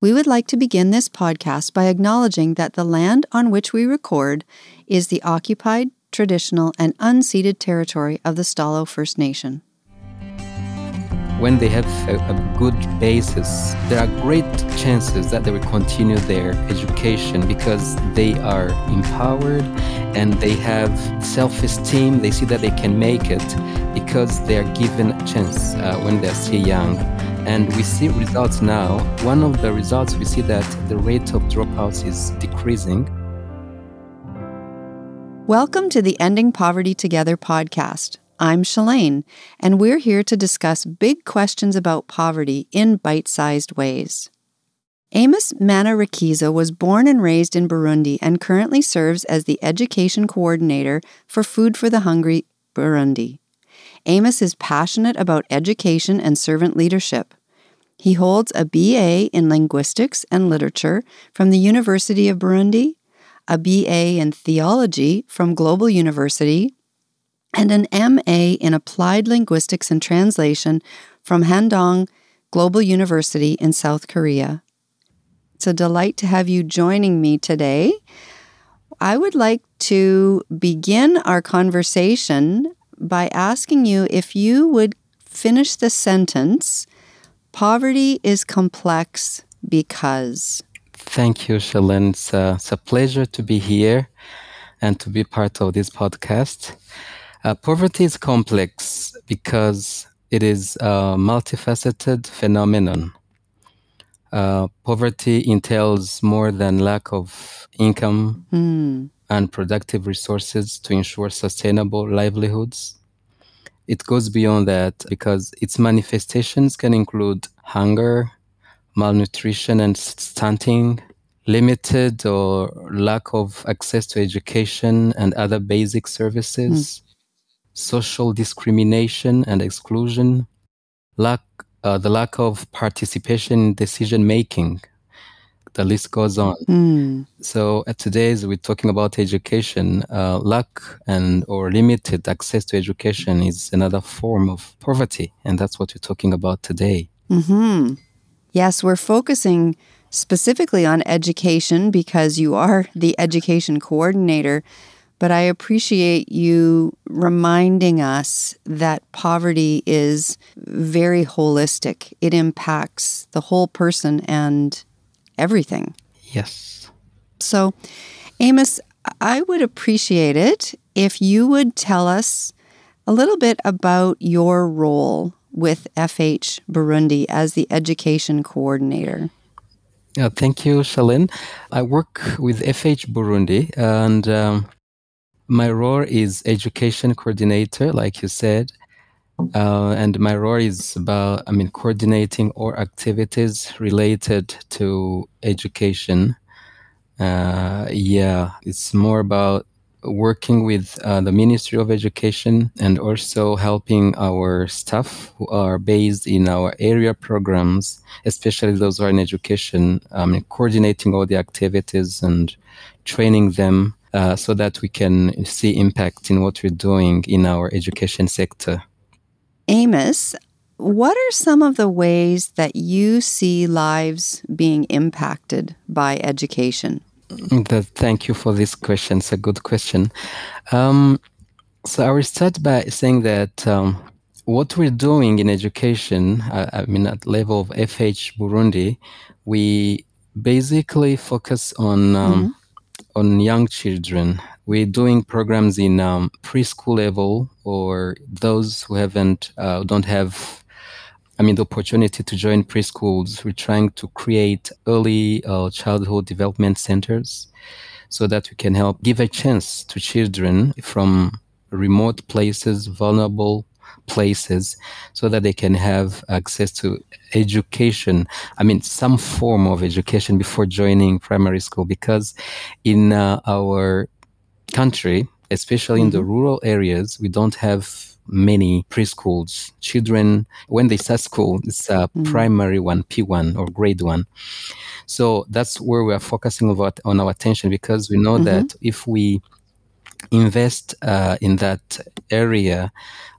We would like to begin this podcast by acknowledging that the land on which we record is the occupied, traditional, and unceded territory of the Stó:lō First Nation. When they have a, a, good basis, there are great chances that they will continue their education because they are empowered and they have self esteem. They see that they can make it because they are given a chance uh, when they're still young and we see results now. One of the results we see that the rate of dropouts is decreasing. Welcome to the Ending Poverty Together podcast. I'm Shelaine, and we're here to discuss big questions about poverty in bite sized ways. Amos Manirakiza was born and raised in Burundi and currently serves as the education coordinator for Food for the Hungry Burundi. Amos is passionate about education and servant leadership. He holds a BA in Linguistics and Literature from the University of Burundi, a BA in Theology from Global University, and an MA in Applied Linguistics and Translation from Handong Global University in South Korea. It's a delight to have you joining me today. I would like to begin our conversation by asking you if you would finish the sentence Poverty is complex because. Thank you, Shelaine. It's, uh, it's, a pleasure to be here and to be part of this podcast. Uh, poverty is complex because it is a multifaceted phenomenon. Uh, poverty entails more than lack of income mm. and productive resources to ensure sustainable livelihoods it goes beyond that because its manifestations can include hunger, malnutrition and stunting, limited or lack of access to education and other basic services, mm. social discrimination and exclusion, lack uh, the lack of participation in decision making the list goes on. Mm. So uh, today, as we're talking about education, uh, lack and or limited access to education is another form of poverty, and that's what we're talking about today. Mm-hmm. Yes, we're focusing specifically on education because you are the education coordinator. But I appreciate you reminding us that poverty is very holistic. It impacts the whole person and everything. Yes. So, Amos, I would appreciate it if you would tell us a little bit about your role with FH Burundi as the education coordinator. Yeah, thank you, Shelaine. I work with FH Burundi, and um, my role is education coordinator, like you said. Uh, and my role is about, I mean, coordinating all activities related to education. Uh, yeah, it's more about working with uh, the Ministry of Education and also helping our staff who are based in our area programs, especially those who are in education, um, coordinating all the activities and training them uh, so that we can see impact in what we're doing in our education sector. Amos, what are some of the ways that you see lives being impacted by education? thank you for this question. It's a good question. Um, so I will start by saying that um, what we're doing in education, uh, I mean, at level of FH Burundi, we basically focus on um, mm-hmm. on young children we're doing programs in um, preschool level or those who haven't uh, don't have I mean, the opportunity to join preschools. We're trying to create early uh, childhood development centers so that we can help give a chance to children from remote places, vulnerable places, so that they can have access to education. I mean, some form of education before joining primary school, because in uh, our country, especially mm-hmm. in the mm-hmm. rural areas, we don't have many preschools. Children, when they start school, it's a mm-hmm. primary one, P1 or grade one. So that's where we are focusing on our attention because we know mm-hmm. that if we invest uh, in that area,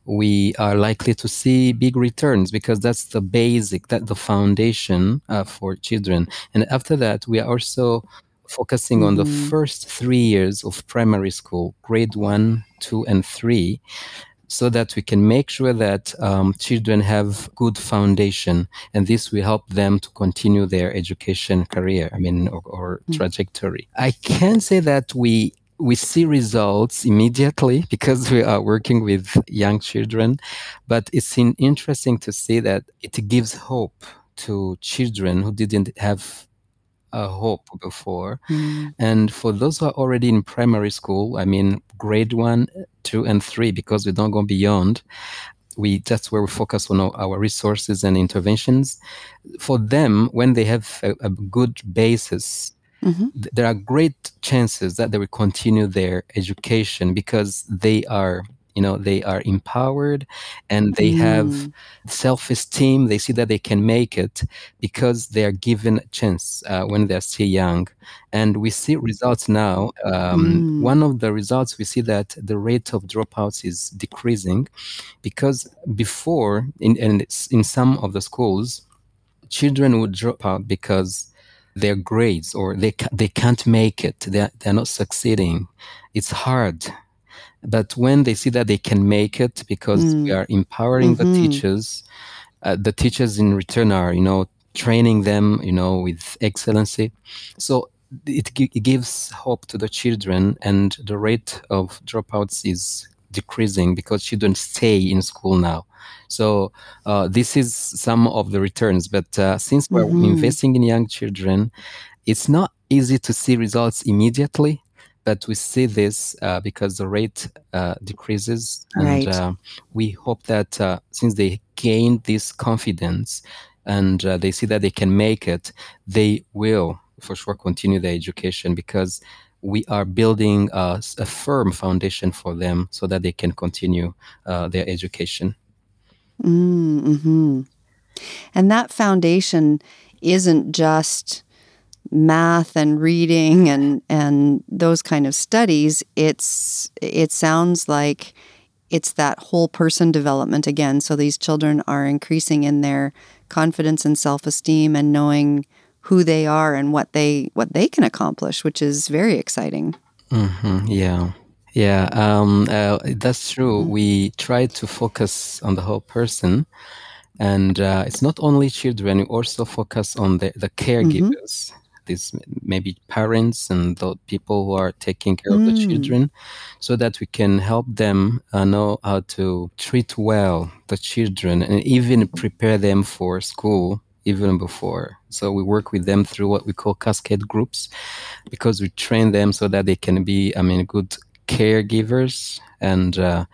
we are likely to see big returns because that's the basic, that the foundation uh, for children. And after that, we are also focusing on the Mhm. first three years of primary school, grade one, two, and three, so that we can make sure that um, children have good foundation, and this will help them to continue their education career. I mean, or, or trajectory. I can say that we we see results immediately because we are working with young children, but it's interesting to see that it gives hope to children who didn't have a hope before. Mm. And for those who are already in primary school, I mean, grade one, two, and three, because we don't go beyond, we that's where we focus on our, our resources and interventions. For them, when they have a, a good basis, Mhm. th- there are great chances that they will continue their education because they are you know they are empowered and they have Mm. self-esteem. They see that they can make it because they are given a chance uh, when they're still young. And we see results now um, Mm. one of the results we see that the rate of dropouts is decreasing because before in, in, in some of the schools children would drop out because their grades or they they can't make it. They're, they're not succeeding. It's hard but when they see that they can make it because we Mm. are empowering the Mhm. teachers uh, the teachers in return are you know training them you know with excellency so it, gi- it gives hope to the children and the rate of dropouts is decreasing because children stay in school now so uh, this is some of the returns but uh, since we're Mhm. investing in young children it's not easy to see results immediately but we see this uh, because the rate uh, decreases. And uh, we hope that uh, since they gain this confidence and uh, they see that they can make it they will for sure continue their education because we are building a firm foundation for them so that they can continue uh, their education. Mm, hmm And that foundation isn't just math and reading and and those kind of studies. It's it sounds like it's that whole person development again. So these children are increasing in their confidence and self-esteem and knowing who they are and what they what they can accomplish, which is very exciting. hmm yeah yeah um, uh, that's true Mhm. we try to focus on the whole person and uh, it's not only children we also focus on the, the caregivers these maybe parents and the people who are taking care of the Mm. children so that we can help them uh, know how to treat well the children and even prepare them for school even before so we work with them through what we call cascade groups because we train them so that they can be i mean good caregivers and uh,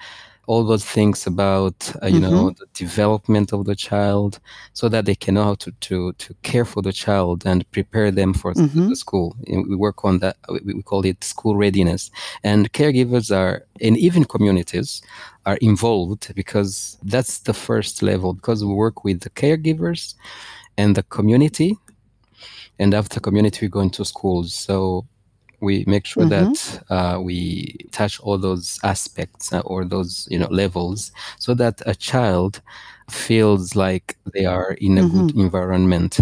all those things about uh, you know the development of the child so that they can know how to, to, to care for the child and prepare them for Mhm. the school. We work on that we, we call it school readiness. And caregivers are and even communities are involved because that's the first level because we work with the caregivers and the community. And after community we go into schools. So we make sure Mhm. that uh, we touch all those aspects uh, or those you know levels so that a child feels like they are in a good environment.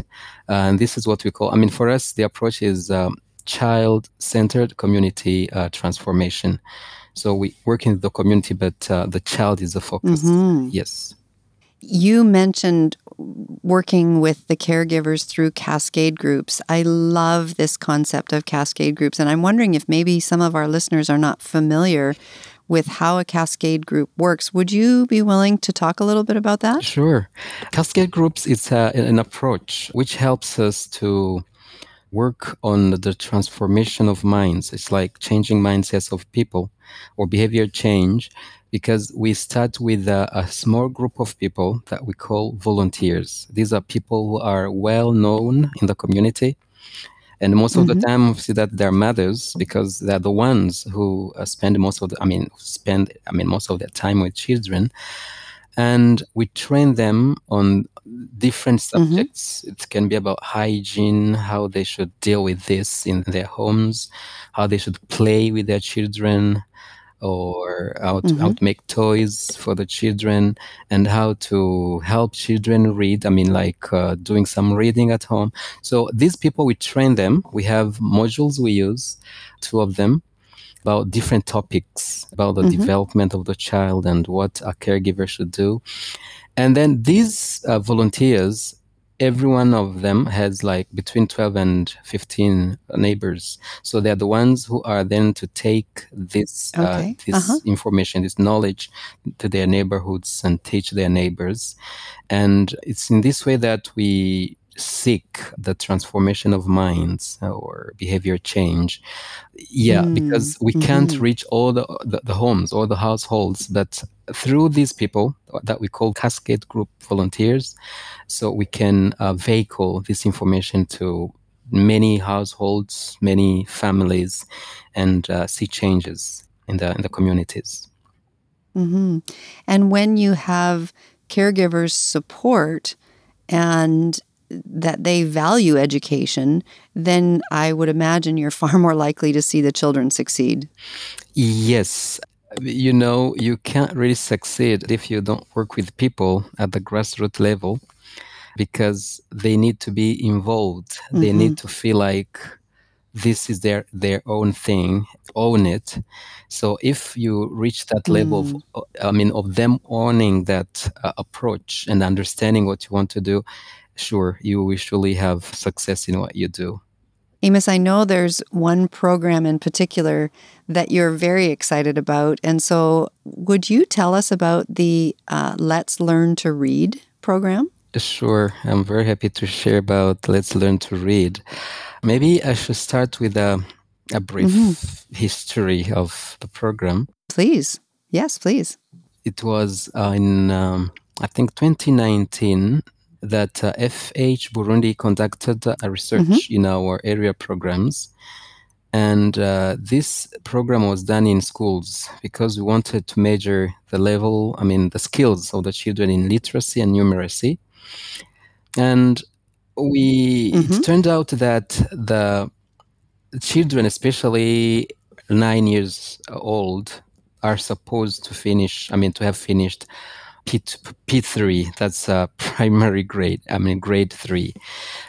And this is what we call i mean for us the approach is um, child-centered community uh, transformation. So we work in the community but uh, the child is the focus. Mhm. yes You mentioned working with the caregivers through cascade groups. I love this concept of cascade groups, and I'm wondering if maybe some of our listeners are not familiar with how a cascade group works. Would you be willing to talk a little bit about that? Sure. Cascade groups is uh, an approach which helps us to work on the transformation of minds. It's like changing mindsets of people or behavior change because we start with a, a small group of people that we call volunteers. These are people who are well known in the community. And most of the Mhm. time, we see that they're mothers because they're the ones who uh, spend most of the, I mean, spend, I mean, most of their time with children and we train them on different subjects. Mm-hmm. It can be about hygiene, how they should deal with this in their homes, how they should play with their children, or how to, mm-hmm. how to make toys for the children and how to help children read i mean like uh, doing some reading at home so these people we train them we have modules we use two of them about different topics about the mm-hmm. development of the child and what a caregiver should do. And then these uh, volunteers, every one of them has like between 12 and 15 neighbors. So they're the ones who are then to take this, uh, okay. uh, this uh-huh. information, this knowledge to their neighborhoods and teach their neighbors. And it's in this way that we seek the transformation of minds or behavior change yeah mm. because we can't mm-hmm. reach all the, the, the homes or the households but through these people that we call cascade group volunteers so we can uh, vehicle this information to many households many families and uh, see changes in the in the communities mm-hmm. and when you have caregivers support and that they value education, then I would imagine you're far more likely to see the children succeed. Yes. You know, you can't really succeed if you don't work with people at the grassroots level because they need to be involved. Mm-hmm. They need to feel like this is their their own thing own it so if you reach that level mm. of i mean of them owning that uh, approach and understanding what you want to do sure, you will surely have success in what you do. Amos, I know there's one program in particular that you're very excited about. And so, would you tell us about the uh, Let's Learn to Read program? Sure. I'm very happy to share about Let's Learn to Read. Maybe I should start with a, a brief mm-hmm. history of the program. Please. Yes, please. It was uh, in, um, I think, 2019 that uh, FH Burundi conducted a research mm-hmm. in our area programs. And uh, this program was done in schools because we wanted to measure the level, I mean, the skills of the children in literacy and numeracy. And we, mm-hmm. it turned out that the children, especially nine years old, are supposed to finish, I mean, to have finished P P3. That's a primary grade. I mean, grade three,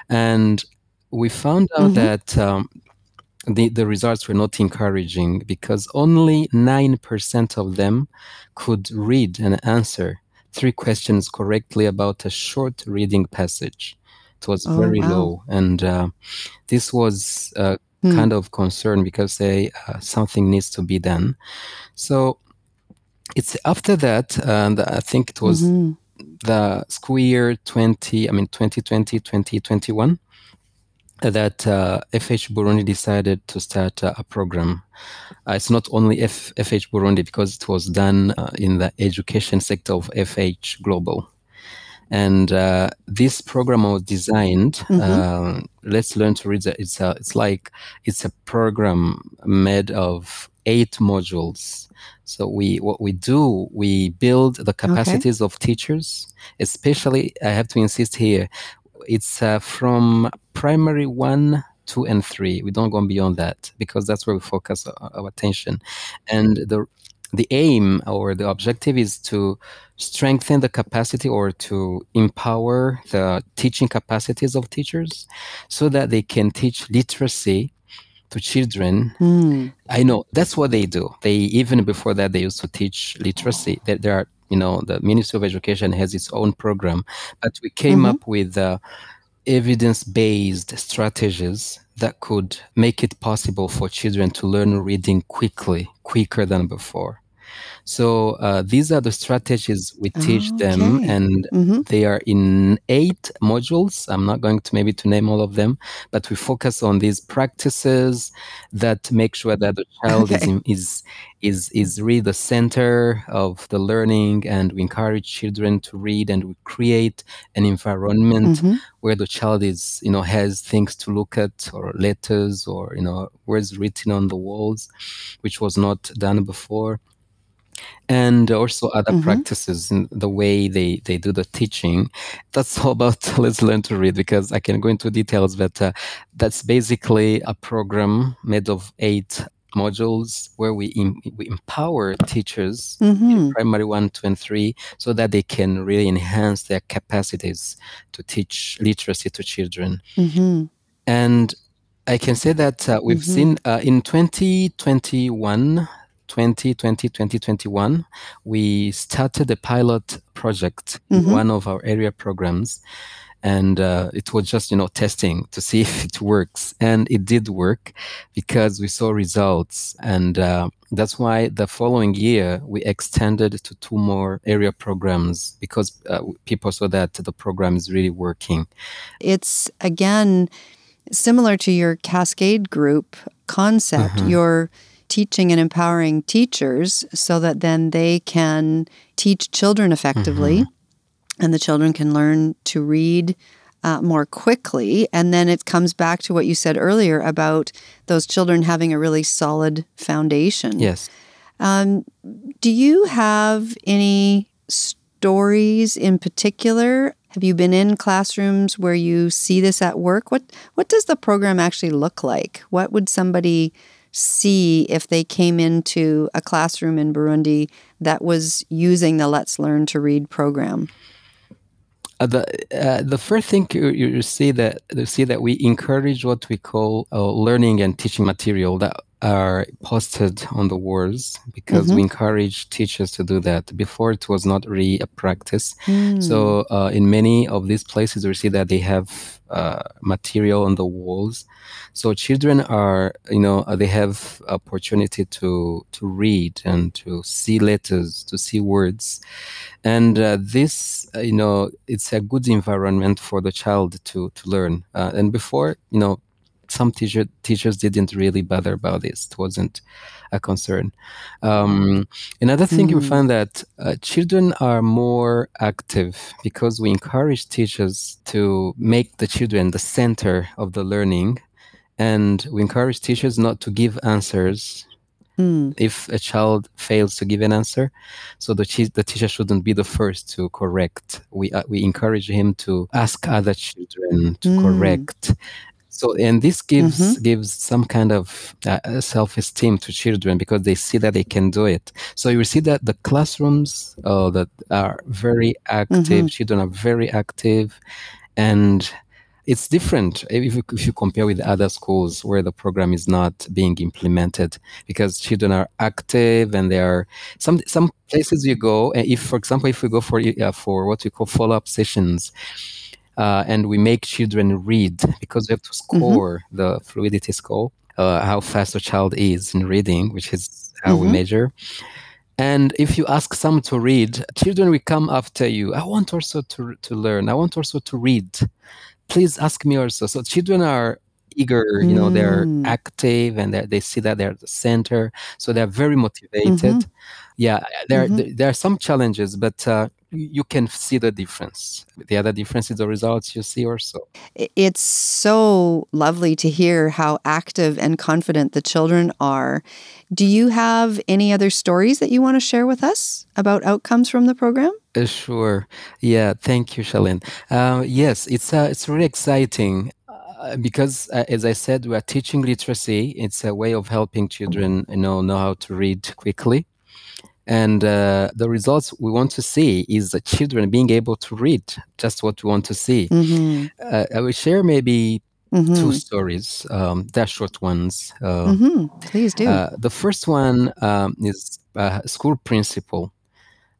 and we found out mm-hmm. that um, the the results were not encouraging because only nine percent of them could read and answer three questions correctly about a short reading passage. It was oh, very wow. low, and uh, this was. Uh, kind of concern because they uh, something needs to be done. So it's after that, and I think it was mm-hmm. the school year 20, I mean 2020, 2021, that uh, FH Burundi decided to start uh, a program. Uh, it's not only F- FH Burundi because it was done uh, in the education sector of FH Global. And uh, this program was designed. Mm-hmm. Uh, let's learn to read. It's a, it's like it's a program made of eight modules so we what we do, we build the capacities okay. of teachers, especially I have to insist here, it's uh, from primary one, two, and three. We don't go beyond that because that's where we focus our, our attention. And the the aim or the objective is to strengthen the capacity or to empower the teaching capacities of teachers so that they can teach literacy to children. Mm. I know that's what they do. They even before that they used to teach literacy. There, there are you know the Ministry of Education has its own program, but we came mm-hmm. up with uh, evidence-based strategies that could make it possible for children to learn reading quickly, quicker than before. So uh, these are the strategies we teach okay. them, and mm-hmm. they are in eight modules. I'm not going to maybe to name all of them, but we focus on these practices that make sure that the child okay. is, in, is is is really the center of the learning, and we encourage children to read, and we create an environment mm-hmm. where the child is you know has things to look at or letters or you know words written on the walls, which was not done before and also other Mhm. practices in the way they, they do the teaching. That's all about Let's Learn to Read because I can go into details, but uh, that's basically a program made of eight modules where we, em- we empower teachers Mhm. primary one, two, and three, so that they can really enhance their capacities to teach literacy to children. Mhm. And I can say that uh, we've Mhm. seen uh, in 2021, 2020, 2021, we started a pilot project in Mhm. one of our area programs. And uh, it was just, you know, testing to see if it works. And it did work because we saw results. And uh, that's why the following year we extended to two more area programs because uh, people saw that the program is really working. It's again similar to your cascade group concept. Mhm. You're teaching and empowering teachers so that then they can teach children effectively and the children can learn to read uh, more quickly. And then it comes back to what you said earlier about those children having a really solid foundation. Yes. Um, do you have any stories in particular? Have you been in classrooms where you see this at work? What what does the program actually look like? What would somebody see if they came into a classroom in Burundi that was using the Let's Learn to Read program? Uh, the uh, the first thing you, you see that you see that we encourage what we call uh, learning and teaching material that are posted on the walls because Mhm. we encourage teachers to do that. Before it was not really a practice. Hmm. So uh, in many of these places, we see that they have uh, material on the walls. So children are, you know, uh, they have opportunity to to read and to see letters, to see words, and uh, this, uh, you know, it's a good environment for the child to to learn. Uh, and before, you know, some teacher teachers didn't really bother about this. It wasn't a concern. Um, another thing you Mm. find that uh, children are more active because we encourage teachers to make the children the center of the learning, and we encourage teachers not to give answers Hmm. if a child fails to give an answer. So the, chi- the teacher shouldn't be the first to correct. We uh, we encourage him to ask other children to Mm. correct. So and this gives gives some kind of uh, self esteem to children because they see that they can do it. So you see that the classrooms uh, that are very active, Mhm. children are very active, and it's different if you, if you compare with other schools where the program is not being implemented because children are active and they are some some places you go and if for example if we go for uh, for what we call follow-up sessions uh, and we make children read because we have to score the fluidity score uh, how fast a child is in reading which is how we Mhm. measure and if you ask some to read children will come after you i want also to, to learn i want also to read please ask me also. So children are eager, you know, they're Mm. active and they're, they see that they're at the center. So they're very motivated. Yeah, there, Mhm. there, there are some challenges, but uh, you can see the difference. The other difference is the results you see also. It's so lovely to hear how active and confident the children are. Do you have any other stories that you want to share with us about outcomes from the program? Uh, sure. Yeah. Thank you, Shelaine. Uh, yes, it's uh, it's really exciting uh, because, uh, as I said, we are teaching literacy. It's a way of helping children, you know, know how to read quickly. And uh, the results we want to see is the children being able to read just what we want to see. Mm-hmm. Uh, I will share maybe Mm-hmm. two stories. Um, they're short ones. Uh, Mm-hmm. Please do. uh, the first one um, is a school principal.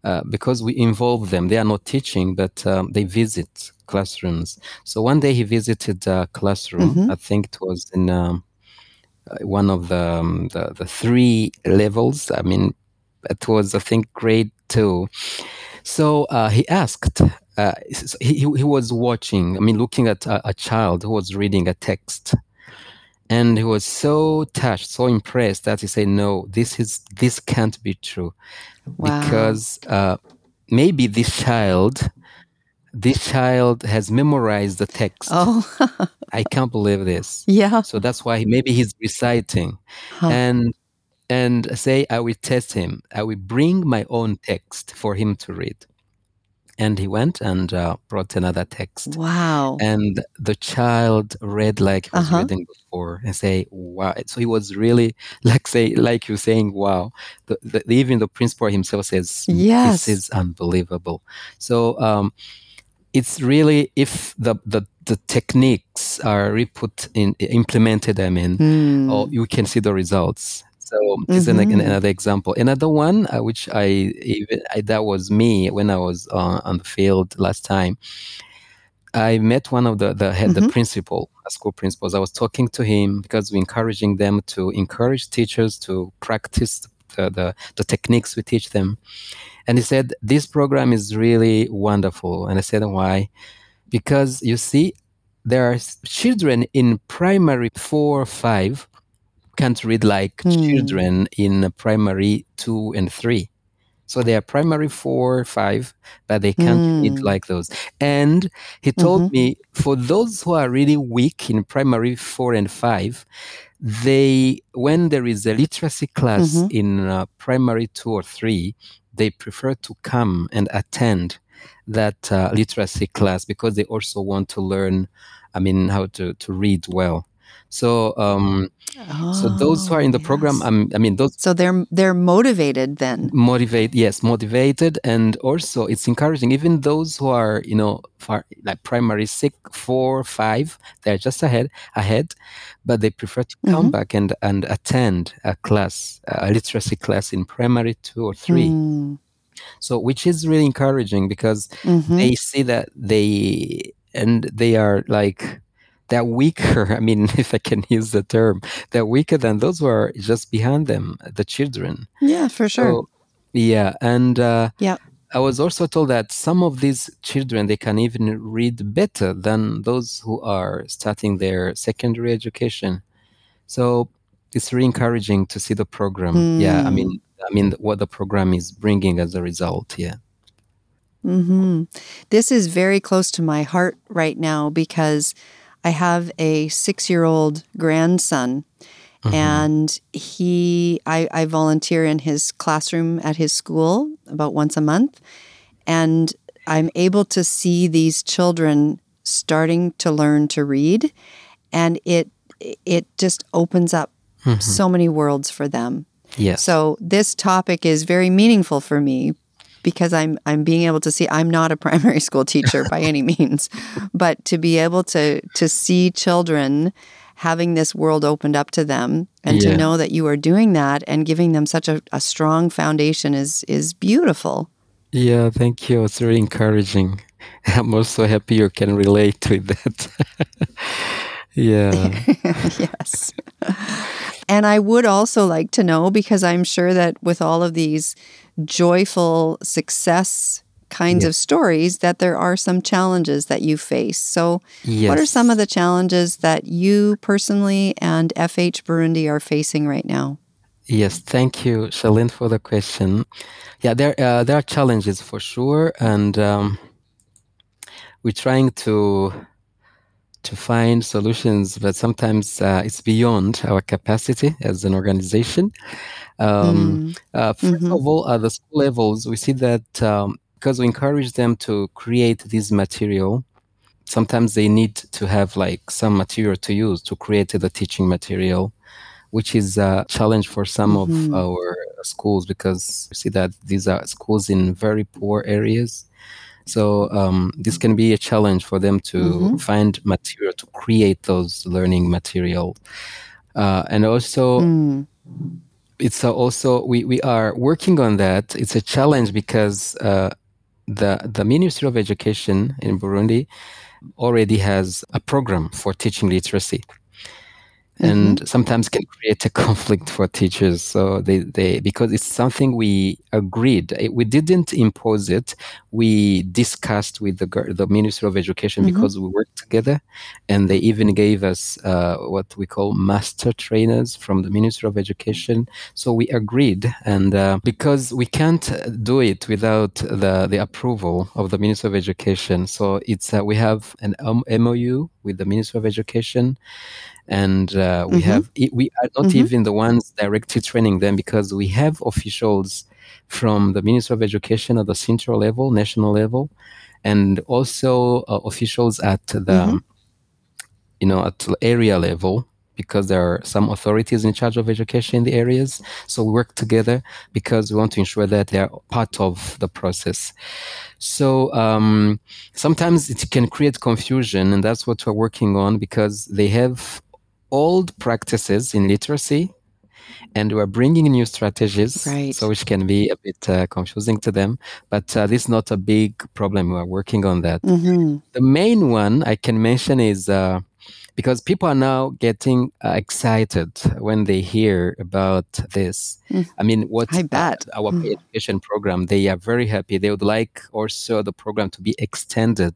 Uh, because we involve them. They are not teaching, but um, they visit classrooms. So one day he visited a classroom. Mhm. I think it was in um, uh, one of the, um, the the three levels. I mean, it was I think grade two. So uh, he asked. Uh, he, he was watching. I mean, looking at a, a child who was reading a text, and he was so touched, so impressed that he said, "No, this is this can't be true." wow. because uh, maybe this child this child has memorized the text oh, i can't believe this yeah. so that's why maybe he's reciting Huh. and and say, I will test him. I will bring my own text for him to read. And he went and uh, brought another text. Wow. And the child read like he was Uh-huh. reading before and say, wow. So he was really like say, like you're saying, wow. The, the, even the principal himself says, Yes. this is unbelievable. So um, it's really if the, the the techniques are re put in implemented. I mean, Hmm. or you can see the results. So this is an, Mhm. another example. Another one, uh, which I even I, that was me when I was uh, on the field last time. I met one of the the head, the Mhm. principal, school principals. I was talking to him because we're encouraging them to encourage teachers to practice the, the, the techniques we teach them. And he said, This program is really wonderful. And I said, Why? Because you see, there are children in primary four or five can't read like Hmm. children in primary two and three. So they are primary four, five, but they can't read Hmm. like those. And he told Mhm. me for those who are really weak in primary four and five, they when there is a literacy class Mhm. in uh, primary two or three, they prefer to come and attend that uh, literacy class because they also want to learn. I mean, how to to read well. So um, so those who are in the Oh, program, yes. um, I mean, those So they're they're motivated then. motivate yes motivated and also it's encouraging even those who are you know far like primary six four five they're just ahead ahead but they prefer to come Mhm. back and and attend a class a literacy class in primary two or three Hmm. so which is really encouraging because Mhm. they see that they and they are like they're weaker i mean if i can use the term they're weaker than those who are just behind them the children Yeah, for sure. so yeah, and uh, Yeah. I was also told that some of these children they can even read better than those who are starting their secondary education. So it's really encouraging to see the program. Yeah, I Hmm. mean, I mean what the program is bringing as a result. Yeah. hmm This is very close to my heart right now because I have a six year old grandson Mhm. and he I, I volunteer in his classroom at his school about once a month and i'm able to see these children starting to learn to read and it it just opens up Mhm. so many worlds for them Yes. so this topic is very meaningful for me because I'm I'm being able to see I'm not a primary school teacher by any means, but to be able to to see children having this world opened up to them and Yeah. to know that you are doing that and giving them such a, a strong foundation is is beautiful. yeah, thank you. It's very encouraging. I'm also happy you can relate with that. Yeah. yes. And I would also like to know because I'm sure that with all of these joyful success kinds Yeah. of stories that there are some challenges that you face. So Yes. what are some of the challenges that you personally and FH Burundi are facing right now? Yes, thank you, Shelaine, for the question. Yeah, there uh, there are challenges for sure, and um, we're trying to to find solutions, but sometimes uh, it's beyond our capacity as an organization. Um, Mm, uh, 1st mhm. of all, at the school levels, we see that um, because we encourage them to create this material, sometimes they need to have like some material to use to create the teaching material which is a challenge for some of Mhm. our schools because we see that these are schools in very poor areas. So um, this can be a challenge for them to Mhm. find material to create those learning material. Uh, and also, Mm, it's also we, we are working on that. It's a challenge because uh, the the Ministry of Education in Burundi already has a program for teaching literacy and sometimes can create a conflict for teachers. So they, they because it's something we agreed It- we didn't impose it. We discussed with the the ministry of education Mhm. because we worked together. And they even gave us uh, what we call master trainers from the ministry of education. So we agreed. And uh, because we can't uh, do it without the the approval of the ministry of education. So it's uh, we have an um, mou with the ministry of education and uh, we Mhm. have we are not Mhm. even the ones directly training them because we have officials from the Ministry of Education at the central level, national level, and also uh, officials at the Mhm. you know at area level because there are some authorities in charge of education in the areas. So we work together because we want to ensure that they are part of the process. So um, sometimes it can create confusion, and that's what we're working on because they have old practices in literacy, and we're bringing new strategies, Right. so which can be a bit uh, confusing to them. But uh, this is not a big problem. We're working on that. Mhm. The main one I can mention is uh, because people are now getting uh, excited when they hear about this. Mm. I mean, what I bet. our Mm. education program, they are very happy. They would like also the program to be extended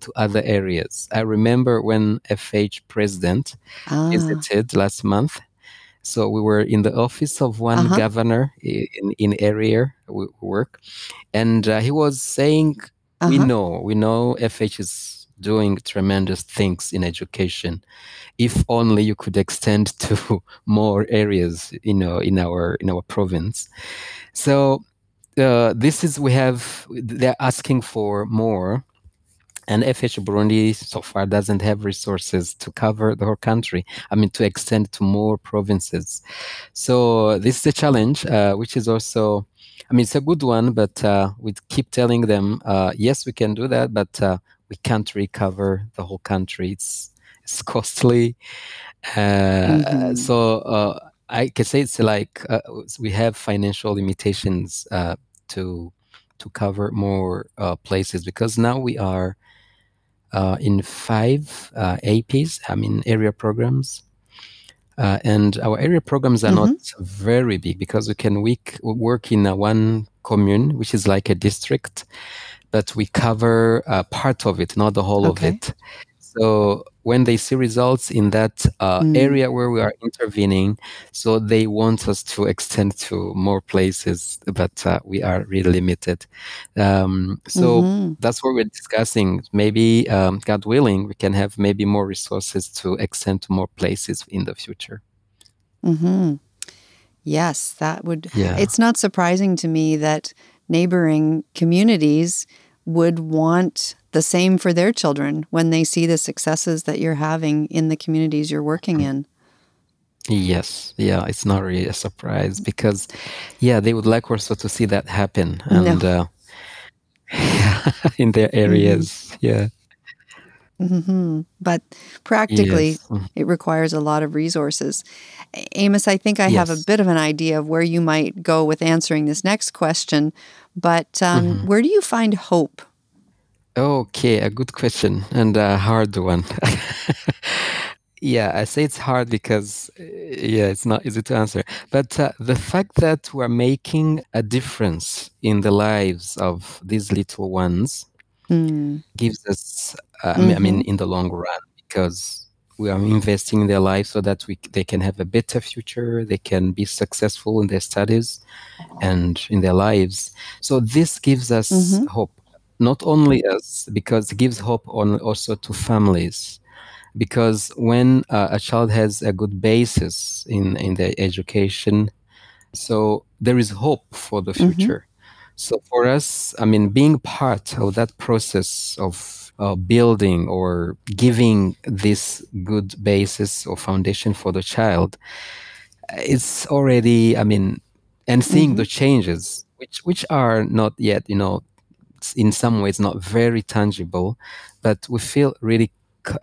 to other areas. I remember when FH president Ah. visited last month. So we were in the office of one Uh-huh. governor in in area we work, and uh, he was saying, "We Uh-huh. know, we know, FH is doing tremendous things in education. If only you could extend to more areas, you know, in our in our province." So uh, this is we have. They're asking for more. And FH Burundi so far doesn't have resources to cover the whole country. I mean, to extend to more provinces. So this is a challenge, uh, which is also, I mean, it's a good one, but uh, we keep telling them, uh, yes, we can do that, but uh, we can't recover the whole country. It's it's costly. Uh, Mhm. So uh, I can say it's like uh, we have financial limitations uh, to to cover more uh, places because now we are uh, in five uh, APs, I mean area programs. Uh, and our area programs are not very big because we can week, work in one commune, which is like a district, but we cover uh, part of it, not the whole Okay. of it. So when they see results in that uh, Mm. area where we are intervening, so they want us to extend to more places, but uh, we are really limited. Um, so Mhm. that's what we're discussing. Maybe, um, God willing, we can have maybe more resources to extend to more places in the future. Mhm. Yes, that would Yeah. It's not surprising to me that neighboring communities would want the same for their children when they see the successes that you're having in the communities you're working in. Yes, yeah, it's not really a surprise because, yeah, they would like also to see that happen and uh, in their Mm-hmm. areas. Yeah. hmm But practically, Yes. Mm. it requires a lot of resources. Amos, I think I have a bit of an idea of where you might go with answering this next question, but um, Mhm. where do you find hope? Okay, a good question and a hard one. yeah, I say it's hard because, uh, yeah, it's not easy to answer. But uh, the fact that we're making a difference in the lives of these little ones Mm. gives us, uh, I, mean, I mean, Mhm. in the long run, because we are investing in their lives so that we, they can have a better future, they can be successful in their studies and in their lives. So this gives us Mhm. hope, not only us, because it gives hope on also to families. Because when uh, a child has a good basis in, in their education, so there is hope for the Mhm. future. So for us, I mean, being part of that process of uh, building or giving this good basis or foundation for the child, it's already, I mean, and seeing Mhm. the changes, which which are not yet, you know, in some ways not very tangible, but we feel really,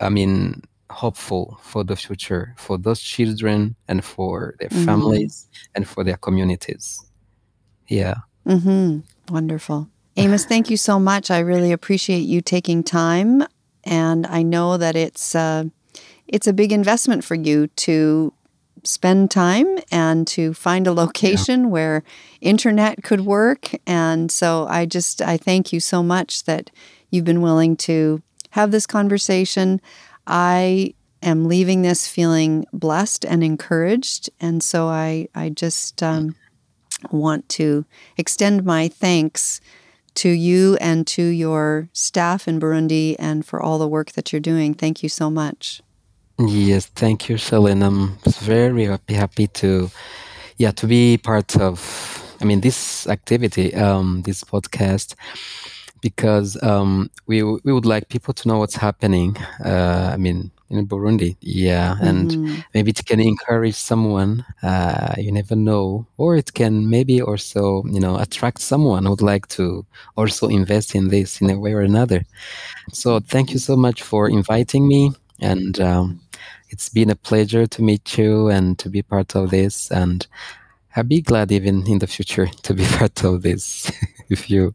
I mean, hopeful for the future for those children and for their Mm. families and for their communities. Yeah. hmm Wonderful. Amos, thank you so much. I really appreciate you taking time. And I know that it's uh, it's a big investment for you to spend time and to find a location where internet could work. And so I just I thank you so much that you've been willing to have this conversation. I am leaving this feeling blessed and encouraged. And so I I just um, want to extend my thanks to you and to your staff in Burundi and for all the work that you're doing. Thank you so much. Yes, thank you, Shelaine. I'm very happy, happy to, yeah, to be part of. I mean, this activity, um, this podcast, because um, we we would like people to know what's happening. Uh, I mean, in Burundi, yeah, and Mhm. maybe it can encourage someone. Uh, you never know, or it can maybe also, you know, attract someone who would like to also invest in this in a way or another. So thank you so much for inviting me, and um, it's been a pleasure to meet you and to be part of this. And I'll be glad even in the future to be part of this. if you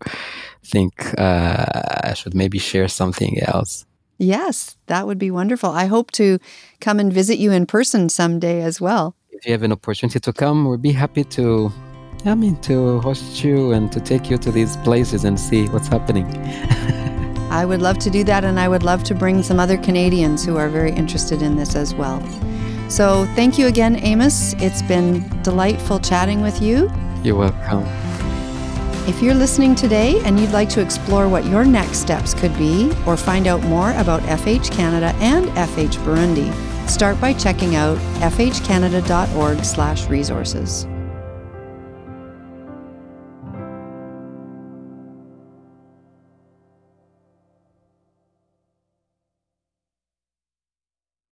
think uh, I should maybe share something else. Yes, that would be wonderful. I hope to come and visit you in person someday as well. If you have an opportunity to come, we'll be happy to. I mean, to host you and to take you to these places and see what's happening. I would love to do that, and I would love to bring some other Canadians who are very interested in this as well. So, thank you again, Amos. It's been delightful chatting with you. You're welcome. If you're listening today and you'd like to explore what your next steps could be or find out more about FH Canada and FH Burundi, start by checking out fhcanada.org/resources.